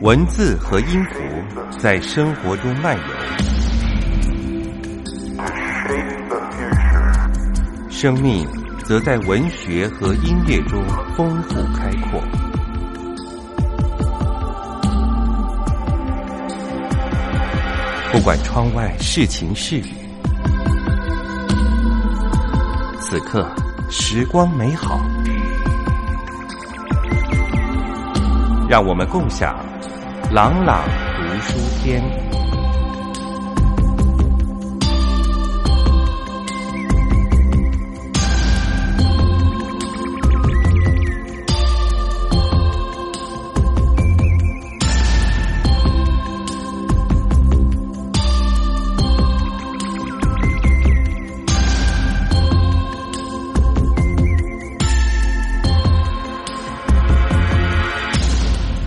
文字和音符在生活中漫游，生命则在文学和音乐中丰富开阔。不管窗外是晴是雨，此刻时光美好，让我们共享朗朗读书天。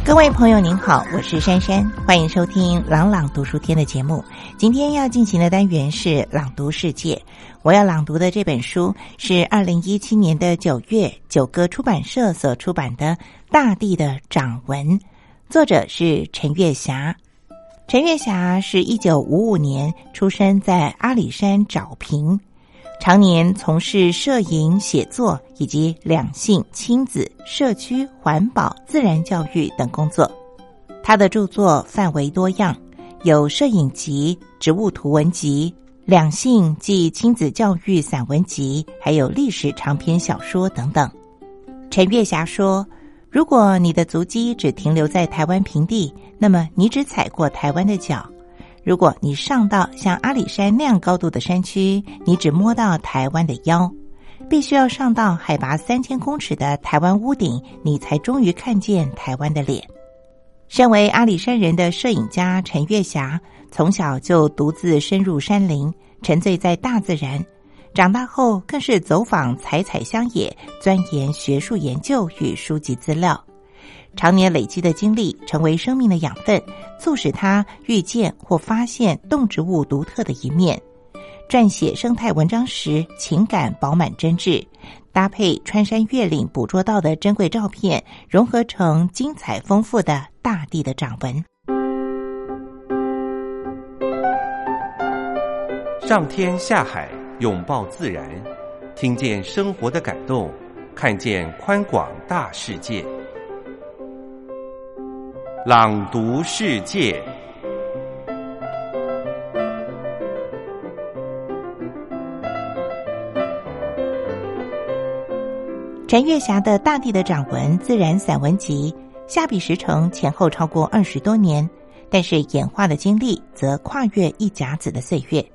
各位朋友您好，我是珊珊，欢迎收听朗朗读书天的节目。今天要进行的单元是朗读世界。我要朗读的这本书是二零一七年的九月九歌出版社所出版的《大地的掌纹》，作者是陈月霞。陈月霞是一九五五年出生在阿里山沼平。常年从事摄影、写作以及两性、亲子、社区、环保、自然教育等工作。他的著作范围多样，有摄影集、植物图文集、两性及亲子教育散文集，还有历史长篇小说等等。陈月霞说：“如果你的足迹只停留在台湾平地，那么你只踩过台湾的脚。”如果你上到像阿里山那样高度的山区，你只摸到台湾的腰；必须要上到海拔三千公尺的台湾屋顶，你才终于看见台湾的脸。身为阿里山人的摄影家陈月霞，从小就独自深入山林，沉醉在大自然。长大后，更是走访采采乡野，钻研学术研究与书籍资料。常年累积的经历成为生命的养分，促使他遇见或发现动植物独特的一面。撰写生态文章时，情感饱满真挚，搭配穿山越岭捕捉到的珍贵照片，融合成精彩丰富的大地的掌纹。上天下海，拥抱自然，听见生活的感动，看见宽广大世界。朗读世界。陈月霞的《大地的掌纹》自然散文集，下笔时程前后超过二十多年，但是演化的经历则跨越一甲子的岁月。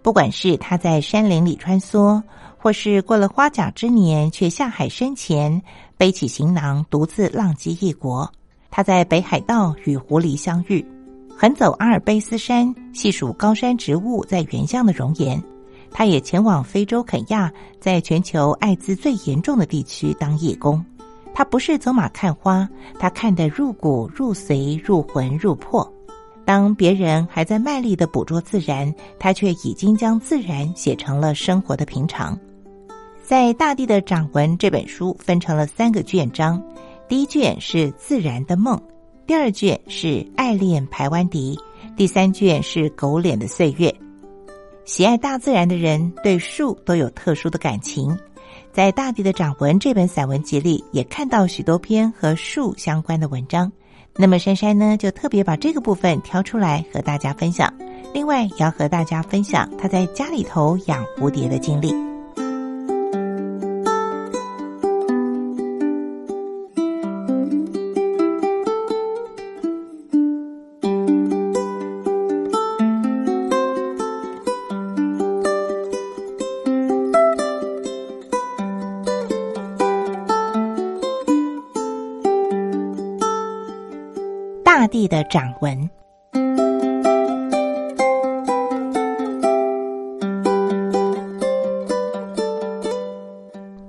不管是他在山林里穿梭，或是过了花甲之年却下海深潜，背起行囊独自浪迹异国。他在北海道与狐狸相遇，横走阿尔卑斯山，细数高山植物在原乡的容颜。他也前往非洲肯亚，在全球艾滋最严重的地区当义工。他不是走马看花，他看得入骨、入髓、入魂、入魄。当别人还在卖力的捕捉自然，他却已经将自然写成了生活的平常。在《大地的掌纹》这本书分成了三个卷章。第一卷是自然的梦，第二卷是爱恋排湾笛，第三卷是狗脸的岁月。喜爱大自然的人对树都有特殊的感情，在《大地的掌纹》这本散文集里，也看到许多篇和树相关的文章。那么珊珊呢，就特别把这个部分挑出来和大家分享。另外，也要和大家分享他在家里头养蝴蝶的经历。掌纹。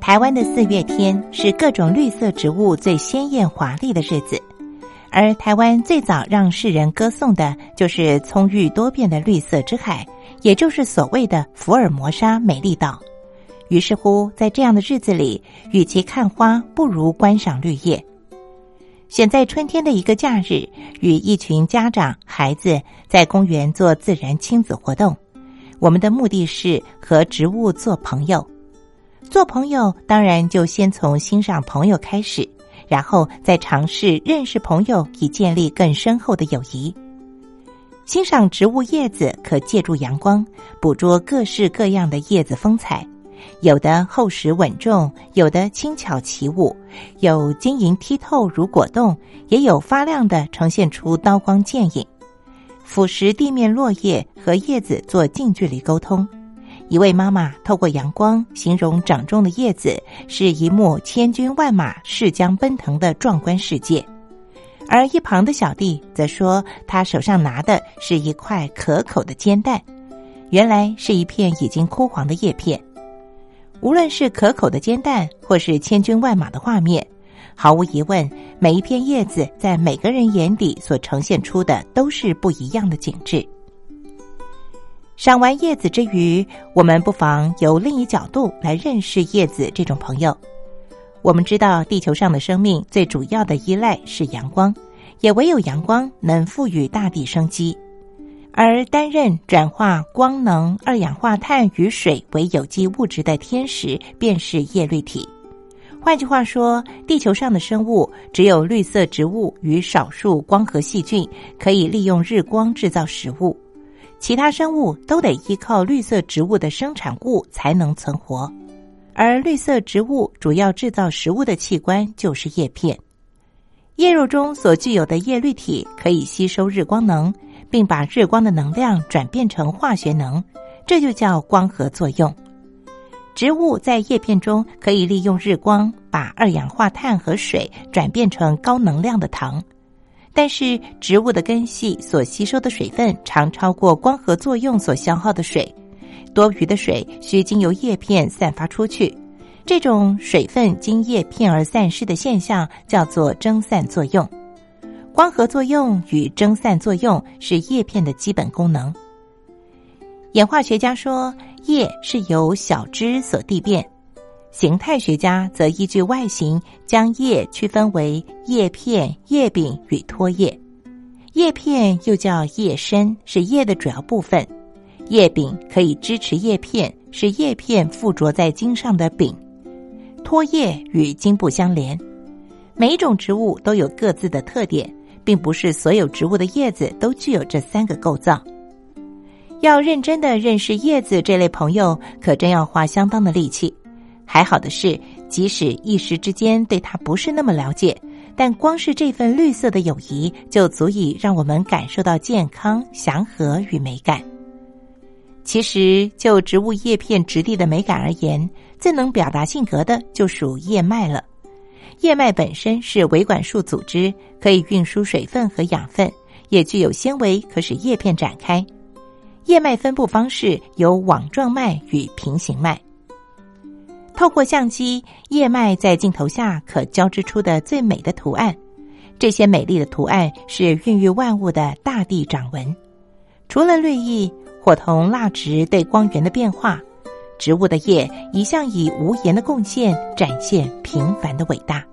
台湾的四月天是各种绿色植物最鲜艳华丽的日子，而台湾最早让世人歌颂的，就是葱郁多变的绿色之海，也就是所谓的福尔摩沙美丽岛。于是乎，在这样的日子里，与其看花，不如观赏绿叶。选在春天的一个假日，与一群家长、孩子在公园做自然亲子活动。我们的目的是和植物做朋友。做朋友，当然就先从欣赏朋友开始，然后再尝试认识朋友，以建立更深厚的友谊。欣赏植物叶子，可借助阳光捕捉各式各样的叶子风采。有的厚实稳重，有的轻巧起舞，有晶莹剔透如果冻，也有发亮的呈现出刀光剑影。腐蚀地面落叶和叶子做近距离沟通。一位妈妈透过阳光形容掌中的叶子是一幕千军万马势将奔腾的壮观世界，而一旁的小弟则说他手上拿的是一块可口的煎蛋，原来是一片已经枯黄的叶片。无论是可口的煎蛋，或是千军万马的画面，毫无疑问，每一片叶子在每个人眼底所呈现出的都是不一样的景致。赏完叶子之余，我们不妨由另一角度来认识叶子这种朋友。我们知道，地球上的生命最主要的依赖是阳光，也唯有阳光能赋予大地生机。而担任转化光能、二氧化碳与水为有机物质的天使，便是叶绿体。换句话说，地球上的生物只有绿色植物与少数光合细菌可以利用日光制造食物，其他生物都得依靠绿色植物的生产物才能存活。而绿色植物主要制造食物的器官就是叶片，叶肉中所具有的叶绿体可以吸收日光能。并把日光的能量转变成化学能，这就叫光合作用。植物在叶片中可以利用日光把二氧化碳和水转变成高能量的糖，但是植物的根系所吸收的水分常超过光合作用所消耗的水，多余的水需经由叶片散发出去。这种水分经叶片而散失的现象叫做蒸散作用。光合作用与蒸散作用是叶片的基本功能。演化学家说，叶是由小枝所递变；形态学家则依据外形将叶区分为叶片、叶柄与托叶。叶片又叫叶身，是叶的主要部分；叶柄可以支持叶片，是叶片附着在茎上的柄；托叶与茎部相连。每一种植物都有各自的特点。并不是所有植物的叶子都具有这三个构造。要认真的认识叶子这类朋友，可真要花相当的力气。还好的是，即使一时之间对它不是那么了解，但光是这份绿色的友谊，就足以让我们感受到健康、祥和与美感。其实，就植物叶片质地的美感而言，最能表达性格的就属叶脉了。叶脉本身是维管束组织，可以运输水分和养分，也具有纤维，可使叶片展开。叶脉分布方式有网状脉与平行脉。透过相机，叶脉在镜头下可交织出的最美的图案。这些美丽的图案是孕育万物的大地掌纹。除了绿意，伙同蜡质对光源的变化。植物的叶一向以无言的贡献展现平凡的伟大。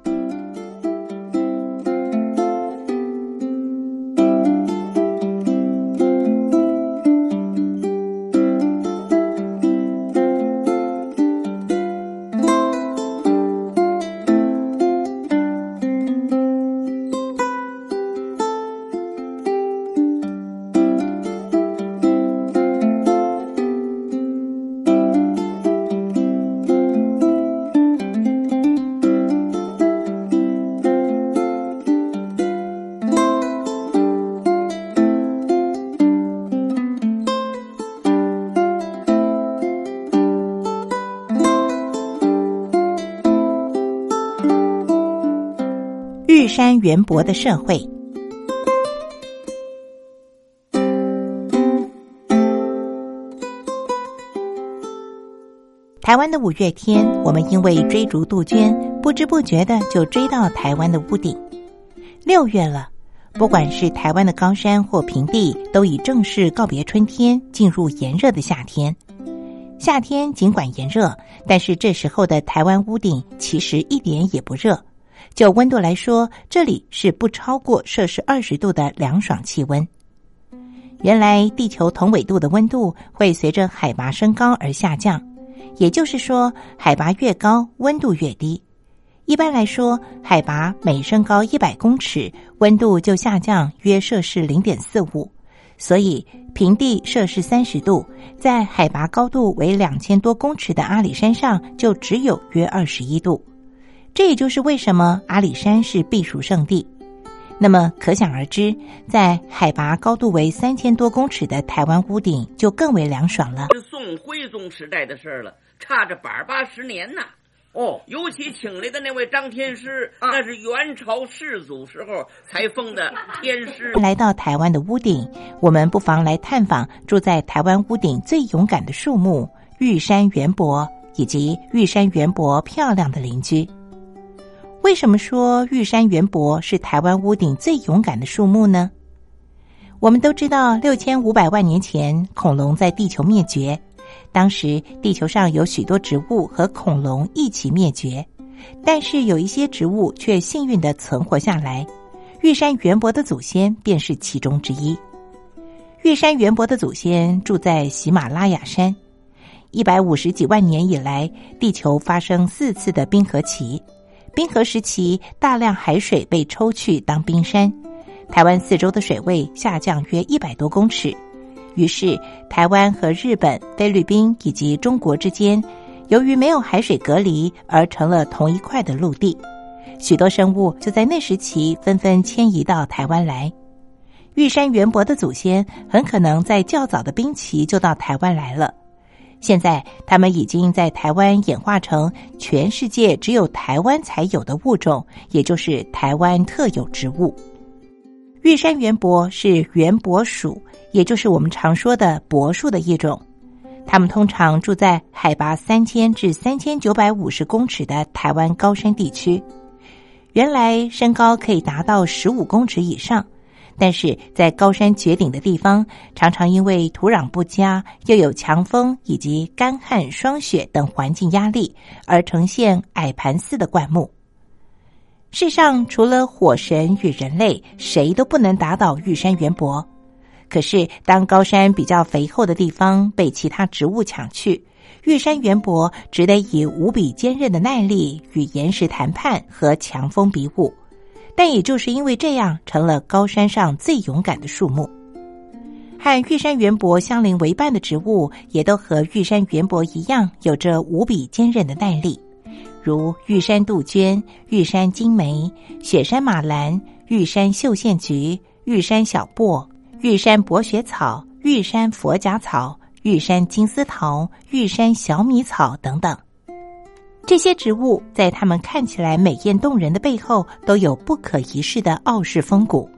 渊博的社会。台湾的五月天，我们因为追逐杜鹃，不知不觉的就追到台湾的屋顶。六月了，不管是台湾的高山或平地，都已正式告别春天，进入炎热的夏天。夏天尽管炎热，但是这时候的台湾屋顶其实一点也不热。就温度来说，这里是不超过摄氏二十度的凉爽气温。原来地球同纬度的温度会随着海拔升高而下降，也就是说，海拔越高，温度越低。一般来说，海拔每升高一百公尺，温度就下降约摄氏零点四五。所以，平地摄氏三十度，在海拔高度为两千多公尺的阿里山上，就只有约二十一度。这也就是为什么阿里山是避暑胜地。那么可想而知，在海拔高度为三千多公尺的台湾屋顶，就更为凉爽了。是宋徽宗时代的事儿了，差着百八十年呐。哦，尤其请来的那位张天师，那是元朝世祖时候才封的天师。来到台湾的屋顶，我们不妨来探访住在台湾屋顶最勇敢的树木——玉山圆柏，以及玉山圆柏漂亮的邻居。为什么说玉山圆柏是台湾屋顶最勇敢的树木呢？我们都知道，六千五百万年前恐龙在地球灭绝，当时地球上有许多植物和恐龙一起灭绝，但是有一些植物却幸运的存活下来。玉山圆柏的祖先便是其中之一。玉山圆柏的祖先住在喜马拉雅山，一百五十几万年以来，地球发生四次的冰河期。冰河时期，大量海水被抽去当冰山，台湾四周的水位下降约一百多公尺。于是，台湾和日本、菲律宾以及中国之间，由于没有海水隔离，而成了同一块的陆地。许多生物就在那时期纷纷迁移到台湾来。玉山元博的祖先很可能在较早的冰期就到台湾来了。现在，它们已经在台湾演化成全世界只有台湾才有的物种，也就是台湾特有植物。玉山圆柏是圆柏属，也就是我们常说的柏树的一种。它们通常住在海拔三千至三千九百五十公尺的台湾高山地区，原来身高可以达到十五公尺以上。但是在高山绝顶的地方，常常因为土壤不佳，又有强风以及干旱、霜雪等环境压力，而呈现矮盘似的灌木。世上除了火神与人类，谁都不能打倒玉山圆柏。可是，当高山比较肥厚的地方被其他植物抢去，玉山圆柏只得以无比坚韧的耐力与岩石谈判和强风比武。但也就是因为这样，成了高山上最勇敢的树木。和玉山圆柏相邻为伴的植物，也都和玉山圆柏一样，有着无比坚韧的耐力，如玉山杜鹃、玉山金梅、雪山马兰、玉山绣线菊、玉山小檗、玉山薄雪草、玉山佛甲草、玉山金丝桃、玉山小米草等等。这些植物在它们看起来美艳动人的背后，都有不可一世的傲世风骨，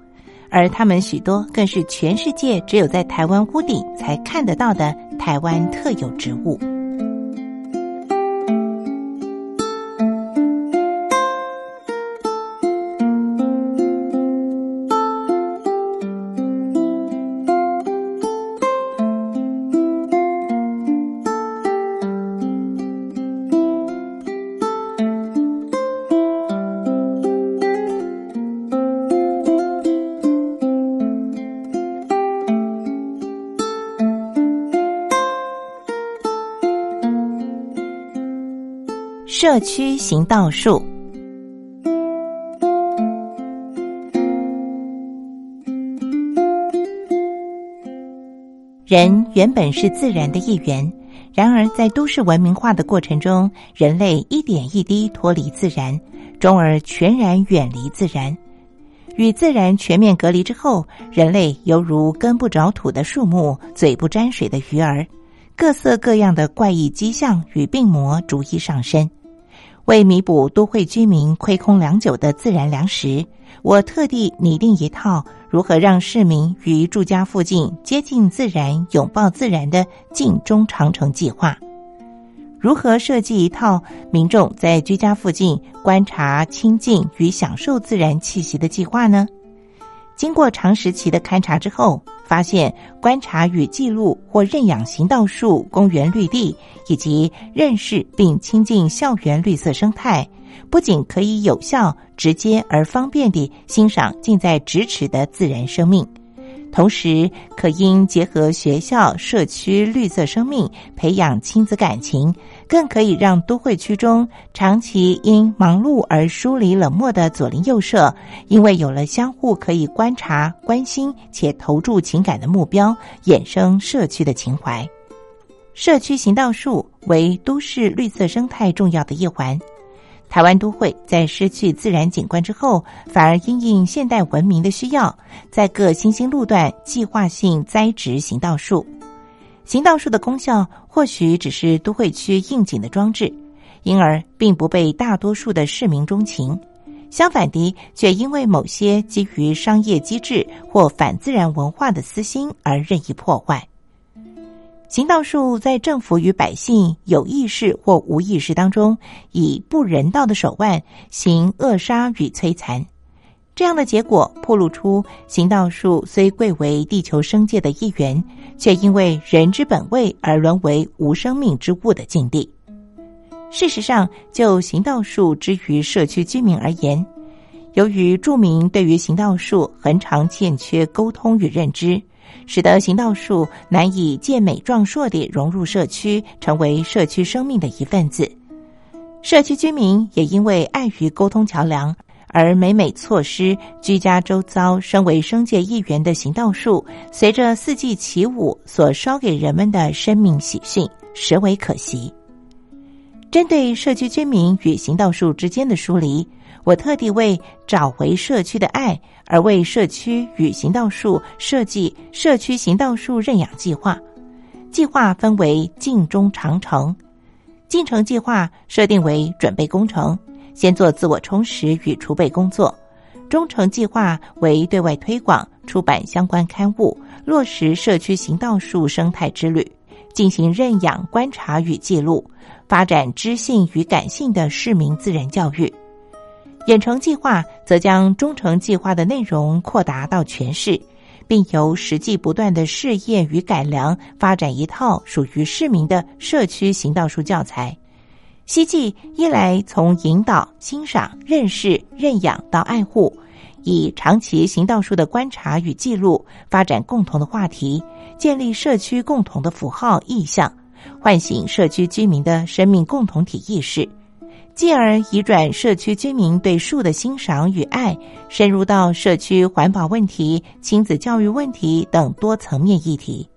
而它们许多更是全世界只有在台湾屋顶才看得到的台湾特有植物。社区行道树，人原本是自然的一员，然而在都市文明化的过程中，人类一点一滴脱离自然，终而全然远离自然。与自然全面隔离之后，人类犹如根不着土的树木，嘴不沾水的鱼儿，各色各样的怪异迹象与病魔逐一上身。为弥补都会居民亏空良久的自然粮食，我特地拟定一套如何让市民于住家附近接近自然、拥抱自然的“近中长城”计划。如何设计一套民众在居家附近观察、亲近与享受自然气息的计划呢？经过长时期的勘察之后，发现观察与记录或认养行道树、公园绿地，以及认识并亲近校园绿色生态，不仅可以有效、直接而方便地欣赏近在咫尺的自然生命。同时，可因结合学校、社区绿色生命，培养亲子感情，更可以让都会区中长期因忙碌而疏离冷漠的左邻右舍，因为有了相互可以观察、关心且投注情感的目标，衍生社区的情怀。社区行道树为都市绿色生态重要的一环。台湾都会在失去自然景观之后，反而因应现代文明的需要，在各新兴路段计划性栽植行道树。行道树的功效或许只是都会区应景的装置，因而并不被大多数的市民钟情。相反的，却因为某些基于商业机制或反自然文化的私心而任意破坏。行道树在政府与百姓有意识或无意识当中，以不人道的手腕行扼杀与摧残，这样的结果，暴露出行道树虽贵为地球生界的一员，却因为人之本位而沦为无生命之物的境地。事实上，就行道树之于社区居民而言，由于住民对于行道树恒常欠缺沟通与认知。使得行道树难以健美壮硕地融入社区，成为社区生命的一份子。社区居民也因为碍于沟通桥梁，而每每错失居家周遭身为生界一员的行道树随着四季起舞所捎给人们的生命喜讯，实为可惜。针对社区居民与行道树之间的疏离。我特地为找回社区的爱而为社区与行道树设计社区行道树认养计划。计划分为进中长程。进程计划设定为准备工程，先做自我充实与储备工作；中程计划为对外推广、出版相关刊物，落实社区行道树生态之旅，进行认养、观察与记录，发展知性与感性的市民自然教育。远程计划则将中程计划的内容扩大到全市，并由实际不断的试验与改良，发展一套属于市民的社区行道树教材。希冀一来从引导、欣赏、认识、认养到爱护，以长期行道树的观察与记录，发展共同的话题，建立社区共同的符号意象，唤醒社区居民的生命共同体意识。继而移转社区居民对树的欣赏与爱，深入到社区环保问题、亲子教育问题等多层面议题。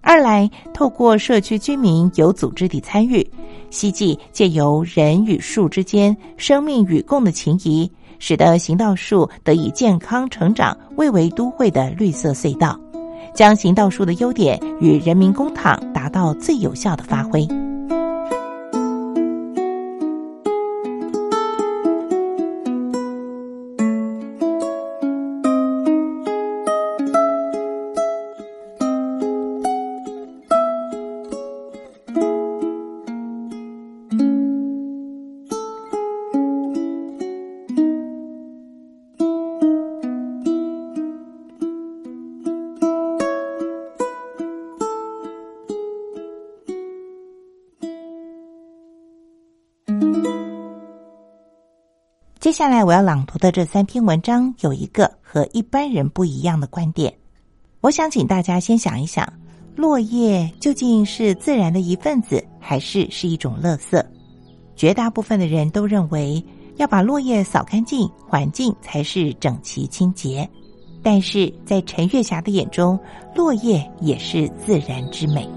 二来，透过社区居民有组织的参与，希冀借由人与树之间生命与共的情谊，使得行道树得以健康成长，蔚为都会的绿色隧道，将行道树的优点与人民公堂达到最有效的发挥。接下来我要朗读的这三篇文章有一个和一般人不一样的观点。我想请大家先想一想，落叶究竟是自然的一份子，还是是一种垃圾？绝大部分的人都认为要把落叶扫干净，环境才是整齐清洁。但是在陈月霞的眼中，落叶也是自然之美。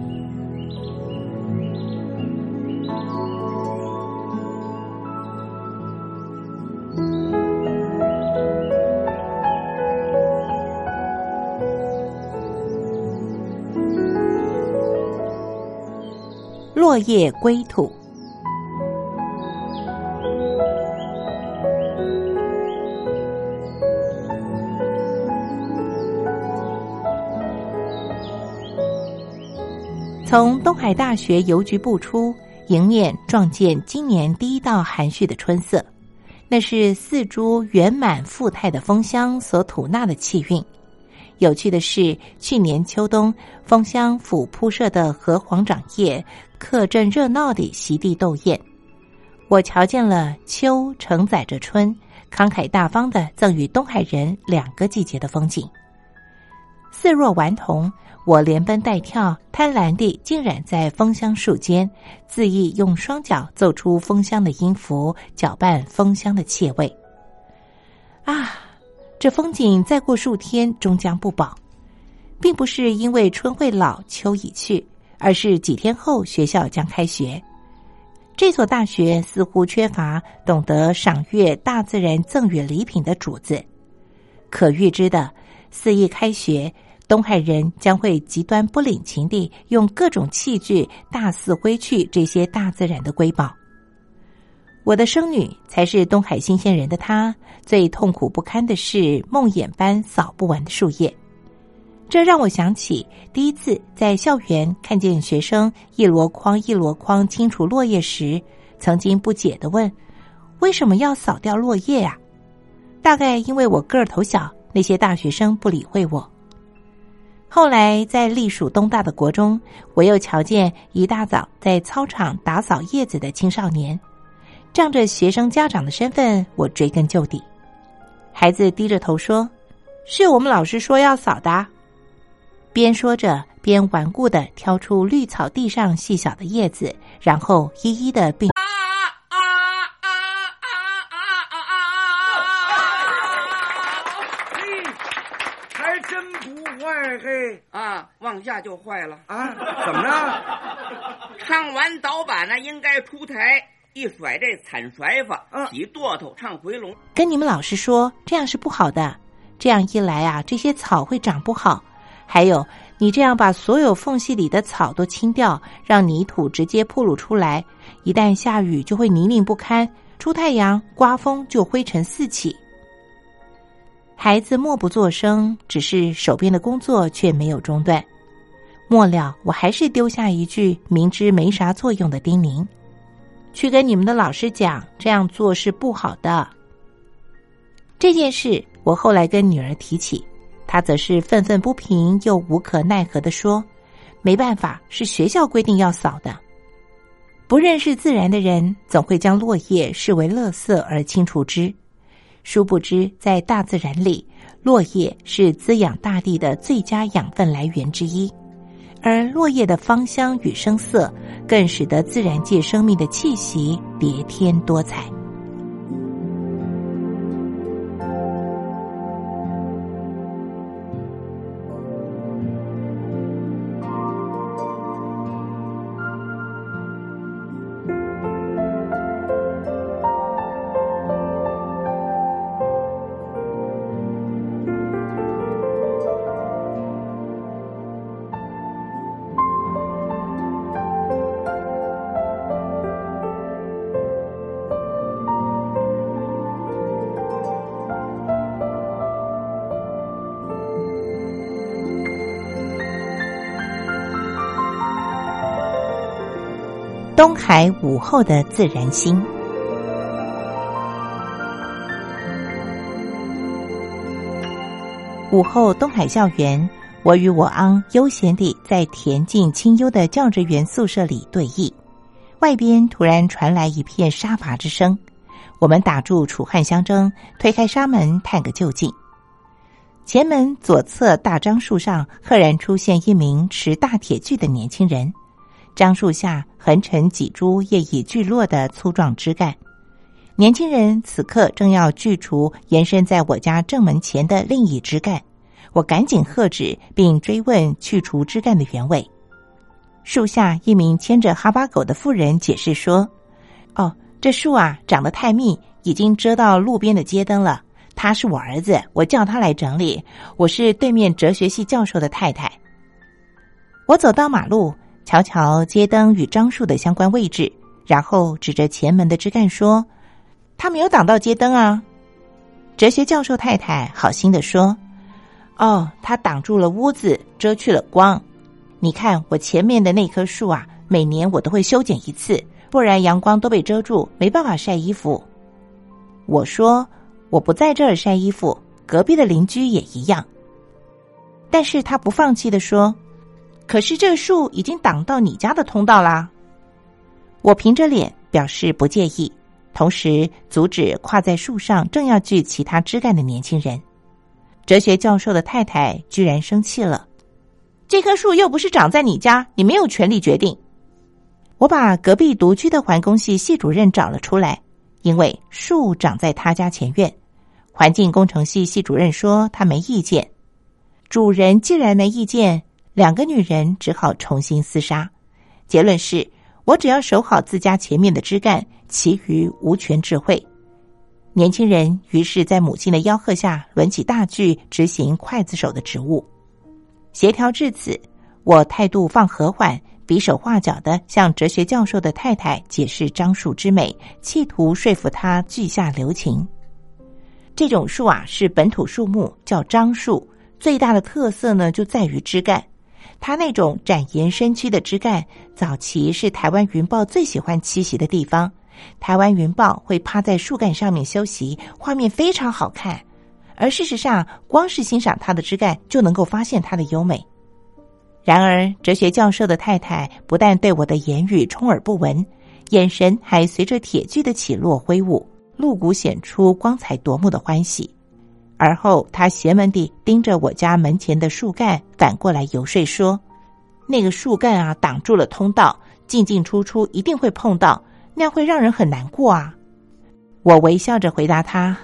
落叶归土。从东海大学邮局步出，迎面撞见今年第一道含蓄的春色。那是四株圆满富态的枫香所吐纳的气韵。有趣的是，去年秋冬，枫香府铺设的荷黄掌叶，客正热闹地席地斗艳。我瞧见了秋承载着春，慷慨大方的赠予东海人两个季节的风景。似若顽童，我连奔带跳，贪婪地浸染在枫香树间，恣意用双脚奏出枫香的音符，搅拌枫香的气味。啊！这风景再过数天终将不保，并不是因为春会老秋已去，而是几天后学校将开学。这所大学似乎缺乏懂得赏月大自然赠予礼品的主子。可预知的，四一开学，东海人将会极端不领情地用各种器具大肆挥去这些大自然的瑰宝。我的生女才是东海新鲜人的她，最痛苦不堪的是梦魇般扫不完的树叶。这让我想起第一次在校园看见学生一箩筐一箩筐清除落叶时，曾经不解的问：“为什么要扫掉落叶啊？”大概因为我个儿头小，那些大学生不理会我。后来在隶属东大的国中，我又瞧见一大早在操场打扫叶子的青少年。仗着学生家长的身份，我追根究底。孩子低着头说：“是我们老师说要扫的。”边说着，边顽固的挑出绿草地上细小的叶子，然后一一的并。啊啊啊啊啊啊！还真不坏嘿！啊，往下就坏了啊？怎么着？唱完导板呢，应该出台。一甩这铲甩法，起垛头唱回笼。跟你们老师说，这样是不好的。这样一来啊，这些草会长不好。还有，你这样把所有缝隙里的草都清掉，让泥土直接暴露出来，一旦下雨就会泥泞不堪，出太阳刮风就灰尘四起。孩子默不作声，只是手边的工作却没有中断。末了，我还是丢下一句明知没啥作用的叮咛。去跟你们的老师讲，这样做是不好的。这件事我后来跟女儿提起，他则是愤愤不平又无可奈何的说：“没办法，是学校规定要扫的。”不认识自然的人总会将落叶视为垃圾而清除之，殊不知在大自然里，落叶是滋养大地的最佳养分来源之一。而落叶的芳香与声色，更使得自然界生命的气息别添多彩。东海午后的自然心。午后，东海校园，我与我昂悠闲地在恬静清幽的教职员宿舍里对弈。外边突然传来一片杀伐之声，我们打住楚汉相争，推开纱门探个究竟。前门左侧大樟树上，赫然出现一名持大铁锯的年轻人。樟树下横陈几株叶已聚落的粗壮枝干，年轻人此刻正要锯除延伸在我家正门前的另一枝干，我赶紧喝止，并追问去除枝干的原委。树下一名牵着哈巴狗的妇人解释说：“哦，这树啊长得太密，已经遮到路边的街灯了。他是我儿子，我叫他来整理。我是对面哲学系教授的太太。”我走到马路。瞧瞧街灯与樟树的相关位置，然后指着前门的枝干说：“他没有挡到街灯啊。”哲学教授太太好心的说：“哦，他挡住了屋子，遮去了光。你看我前面的那棵树啊，每年我都会修剪一次，不然阳光都被遮住，没办法晒衣服。”我说我不在这儿晒衣服，隔壁的邻居也一样。但是他不放弃的说：“可是这树已经挡到你家的通道啦。”我凭着脸表示不介意，同时阻止跨在树上正要锯其他枝干的年轻人。哲学教授的太太居然生气了：“这棵树又不是长在你家，你没有权利决定。”我把隔壁独居的环工系系主任找了出来，因为树长在他家前院。环境工程系系主任说他没意见。主人既然没意见，两个女人只好重新厮杀。结论是。我只要守好自家前面的枝干，其余无权智慧。年轻人于是，在母亲的吆喝下，抡起大锯执行刽子手的职务。协调至此，我态度放和缓，比手画脚的向哲学教授的太太解释樟树之美，企图说服他锯下留情。这种树啊，是本土树木，叫樟树。最大的特色呢，就在于枝干。它那种展延伸曲的枝干，早期是台湾云豹最喜欢栖息的地方。台湾云豹会趴在树干上面休息，画面非常好看。而事实上，光是欣赏它的枝干，就能够发现它的优美。然而，哲学教授的太太不但对我的言语充耳不闻，眼神还随着铁锯的起落挥舞，露骨显出光彩夺目的欢喜。而后，他邪门地盯着我家门前的树干，反过来游说说：“那个树干啊，挡住了通道，进进出出一定会碰到，那样会让人很难过啊。”我微笑着回答他：“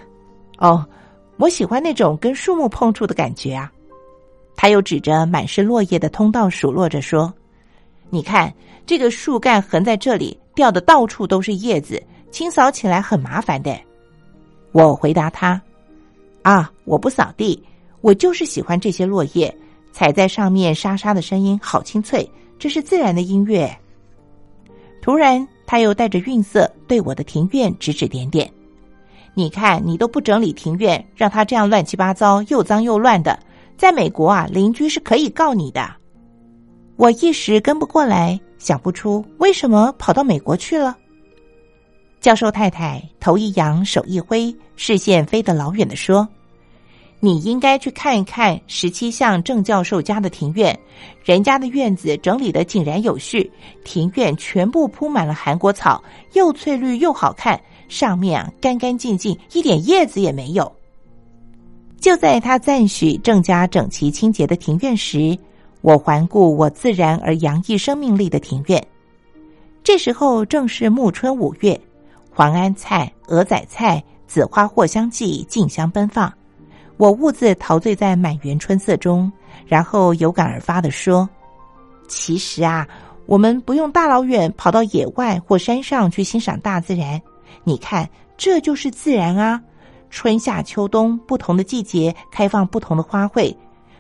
哦，我喜欢那种跟树木碰触的感觉啊。”他又指着满是落叶的通道数落着说：“你看，这个树干横在这里，掉的到处都是叶子，清扫起来很麻烦的。”我回答他。啊！我不扫地，我就是喜欢这些落叶，踩在上面沙沙的声音好清脆，这是自然的音乐。突然，他又带着韵色对我的庭院指指点点：“你看，你都不整理庭院，让他这样乱七八糟，又脏又乱的，在美国啊，邻居是可以告你的。”我一时跟不过来，想不出为什么跑到美国去了。教授太太头一扬，手一挥，视线飞得老远的说：“你应该去看一看十七巷郑教授家的庭院，人家的院子整理的井然有序，庭院全部铺满了韩国草，又翠绿又好看，上面啊干干净净，一点叶子也没有。”就在他赞许郑家整齐清洁的庭院时，我环顾我自然而洋溢生命力的庭院，这时候正是暮春五月。黄安菜、鹅仔菜、紫花藿香剂竞相奔放，我兀自陶醉在满园春色中，然后有感而发的说：“其实啊，我们不用大老远跑到野外或山上去欣赏大自然。你看，这就是自然啊！春夏秋冬不同的季节开放不同的花卉，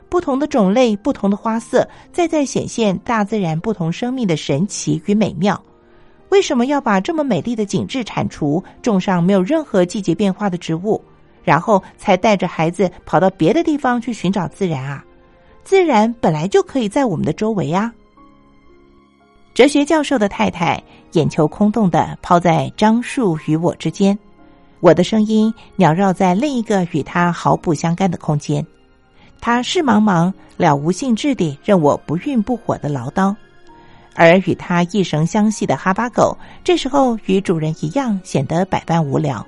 不同的种类、不同的花色，再再显现大自然不同生命的神奇与美妙。”为什么要把这么美丽的景致铲除，种上没有任何季节变化的植物，然后才带着孩子跑到别的地方去寻找自然啊？自然本来就可以在我们的周围啊！哲学教授的太太眼球空洞的抛在樟树与我之间，我的声音缭绕在另一个与他毫不相干的空间。他是茫茫了无兴致地任我不愠不火的唠叨。而与他一绳相系的哈巴狗，这时候与主人一样，显得百般无聊。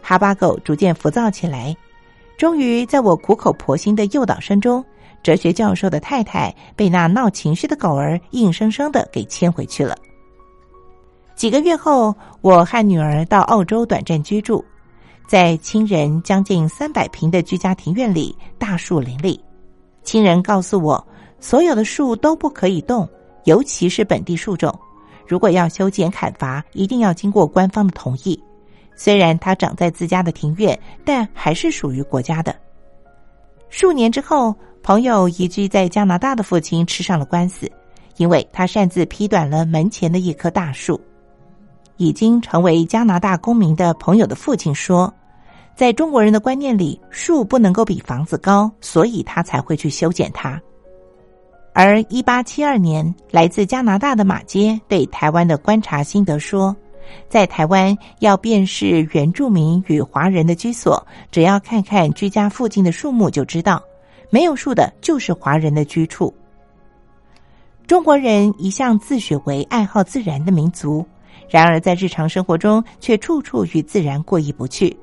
哈巴狗逐渐浮躁起来，终于在我苦口婆心的诱导声中，哲学教授的太太被那闹情绪的狗儿硬生生的给牵回去了。几个月后，我和女儿到澳洲短暂居住，在亲人将近三百平的居家庭院里，大树林立。亲人告诉我，所有的树都不可以动。尤其是本地树种，如果要修剪砍伐，一定要经过官方的同意。虽然它长在自家的庭院，但还是属于国家的。数年之后，朋友移居在加拿大的父亲吃上了官司，因为他擅自劈断了门前的一棵大树。已经成为加拿大公民的朋友的父亲说，在中国人的观念里，树不能够比房子高，所以他才会去修剪它。而一八七二年，来自加拿大的马街对台湾的观察心得说：“在台湾要辨识原住民与华人的居所，只要看看居家附近的树木就知道，没有树的就是华人的居处。中国人一向自诩为爱好自然的民族，然而在日常生活中却处处与自然过意不去。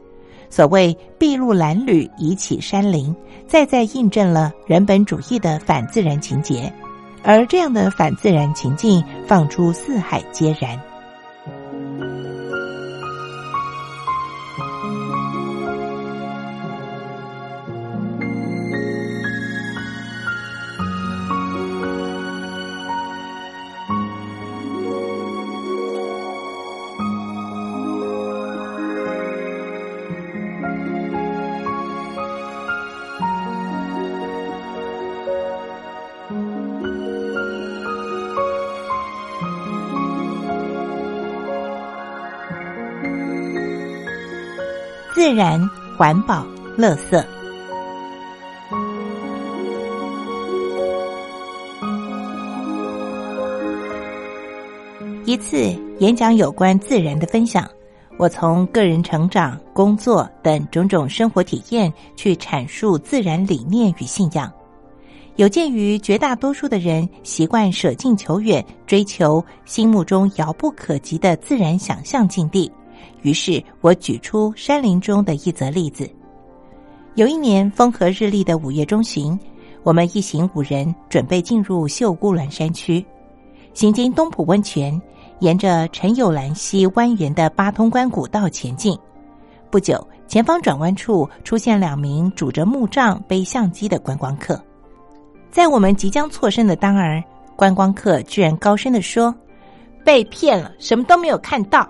所谓“筚路蓝缕，以启山林”，再再印证了人本主义的反自然情节。而这样的反自然情境，放出四海皆然。自然、环保、乐色。一次演讲有关自然的分享，我从个人成长、工作等种种生活体验去阐述自然理念与信仰。有鉴于绝大多数的人习惯舍近求远，追求心目中遥不可及的自然想象境地。于是我举出山林中的一则例子。有一年风和日丽的五月中旬，我们一行五人准备进入秀姑峦山区，行经东浦温泉，沿着陈友兰溪蜿蜒的八通关古道前进。不久，前方转弯处出现两名拄着木杖、背相机的观光客。在我们即将错身的当儿，观光客居然高声的说：“被骗了，什么都没有看到。”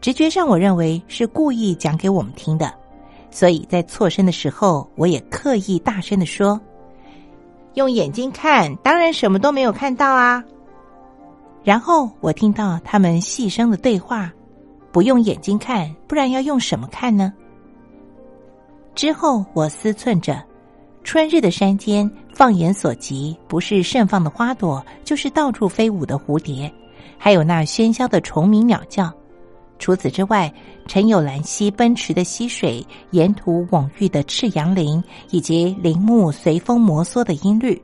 直觉上，我认为是故意讲给我们听的，所以在错身的时候，我也刻意大声的说：“用眼睛看，当然什么都没有看到啊。”然后我听到他们细声的对话：“不用眼睛看，不然要用什么看呢？”之后我思忖着，春日的山间，放眼所及，不是盛放的花朵，就是到处飞舞的蝴蝶，还有那喧嚣的虫鸣鸟叫。除此之外，陈有兰溪奔驰的溪水，沿途蓊郁的赤杨林，以及林木随风摩挲的音律，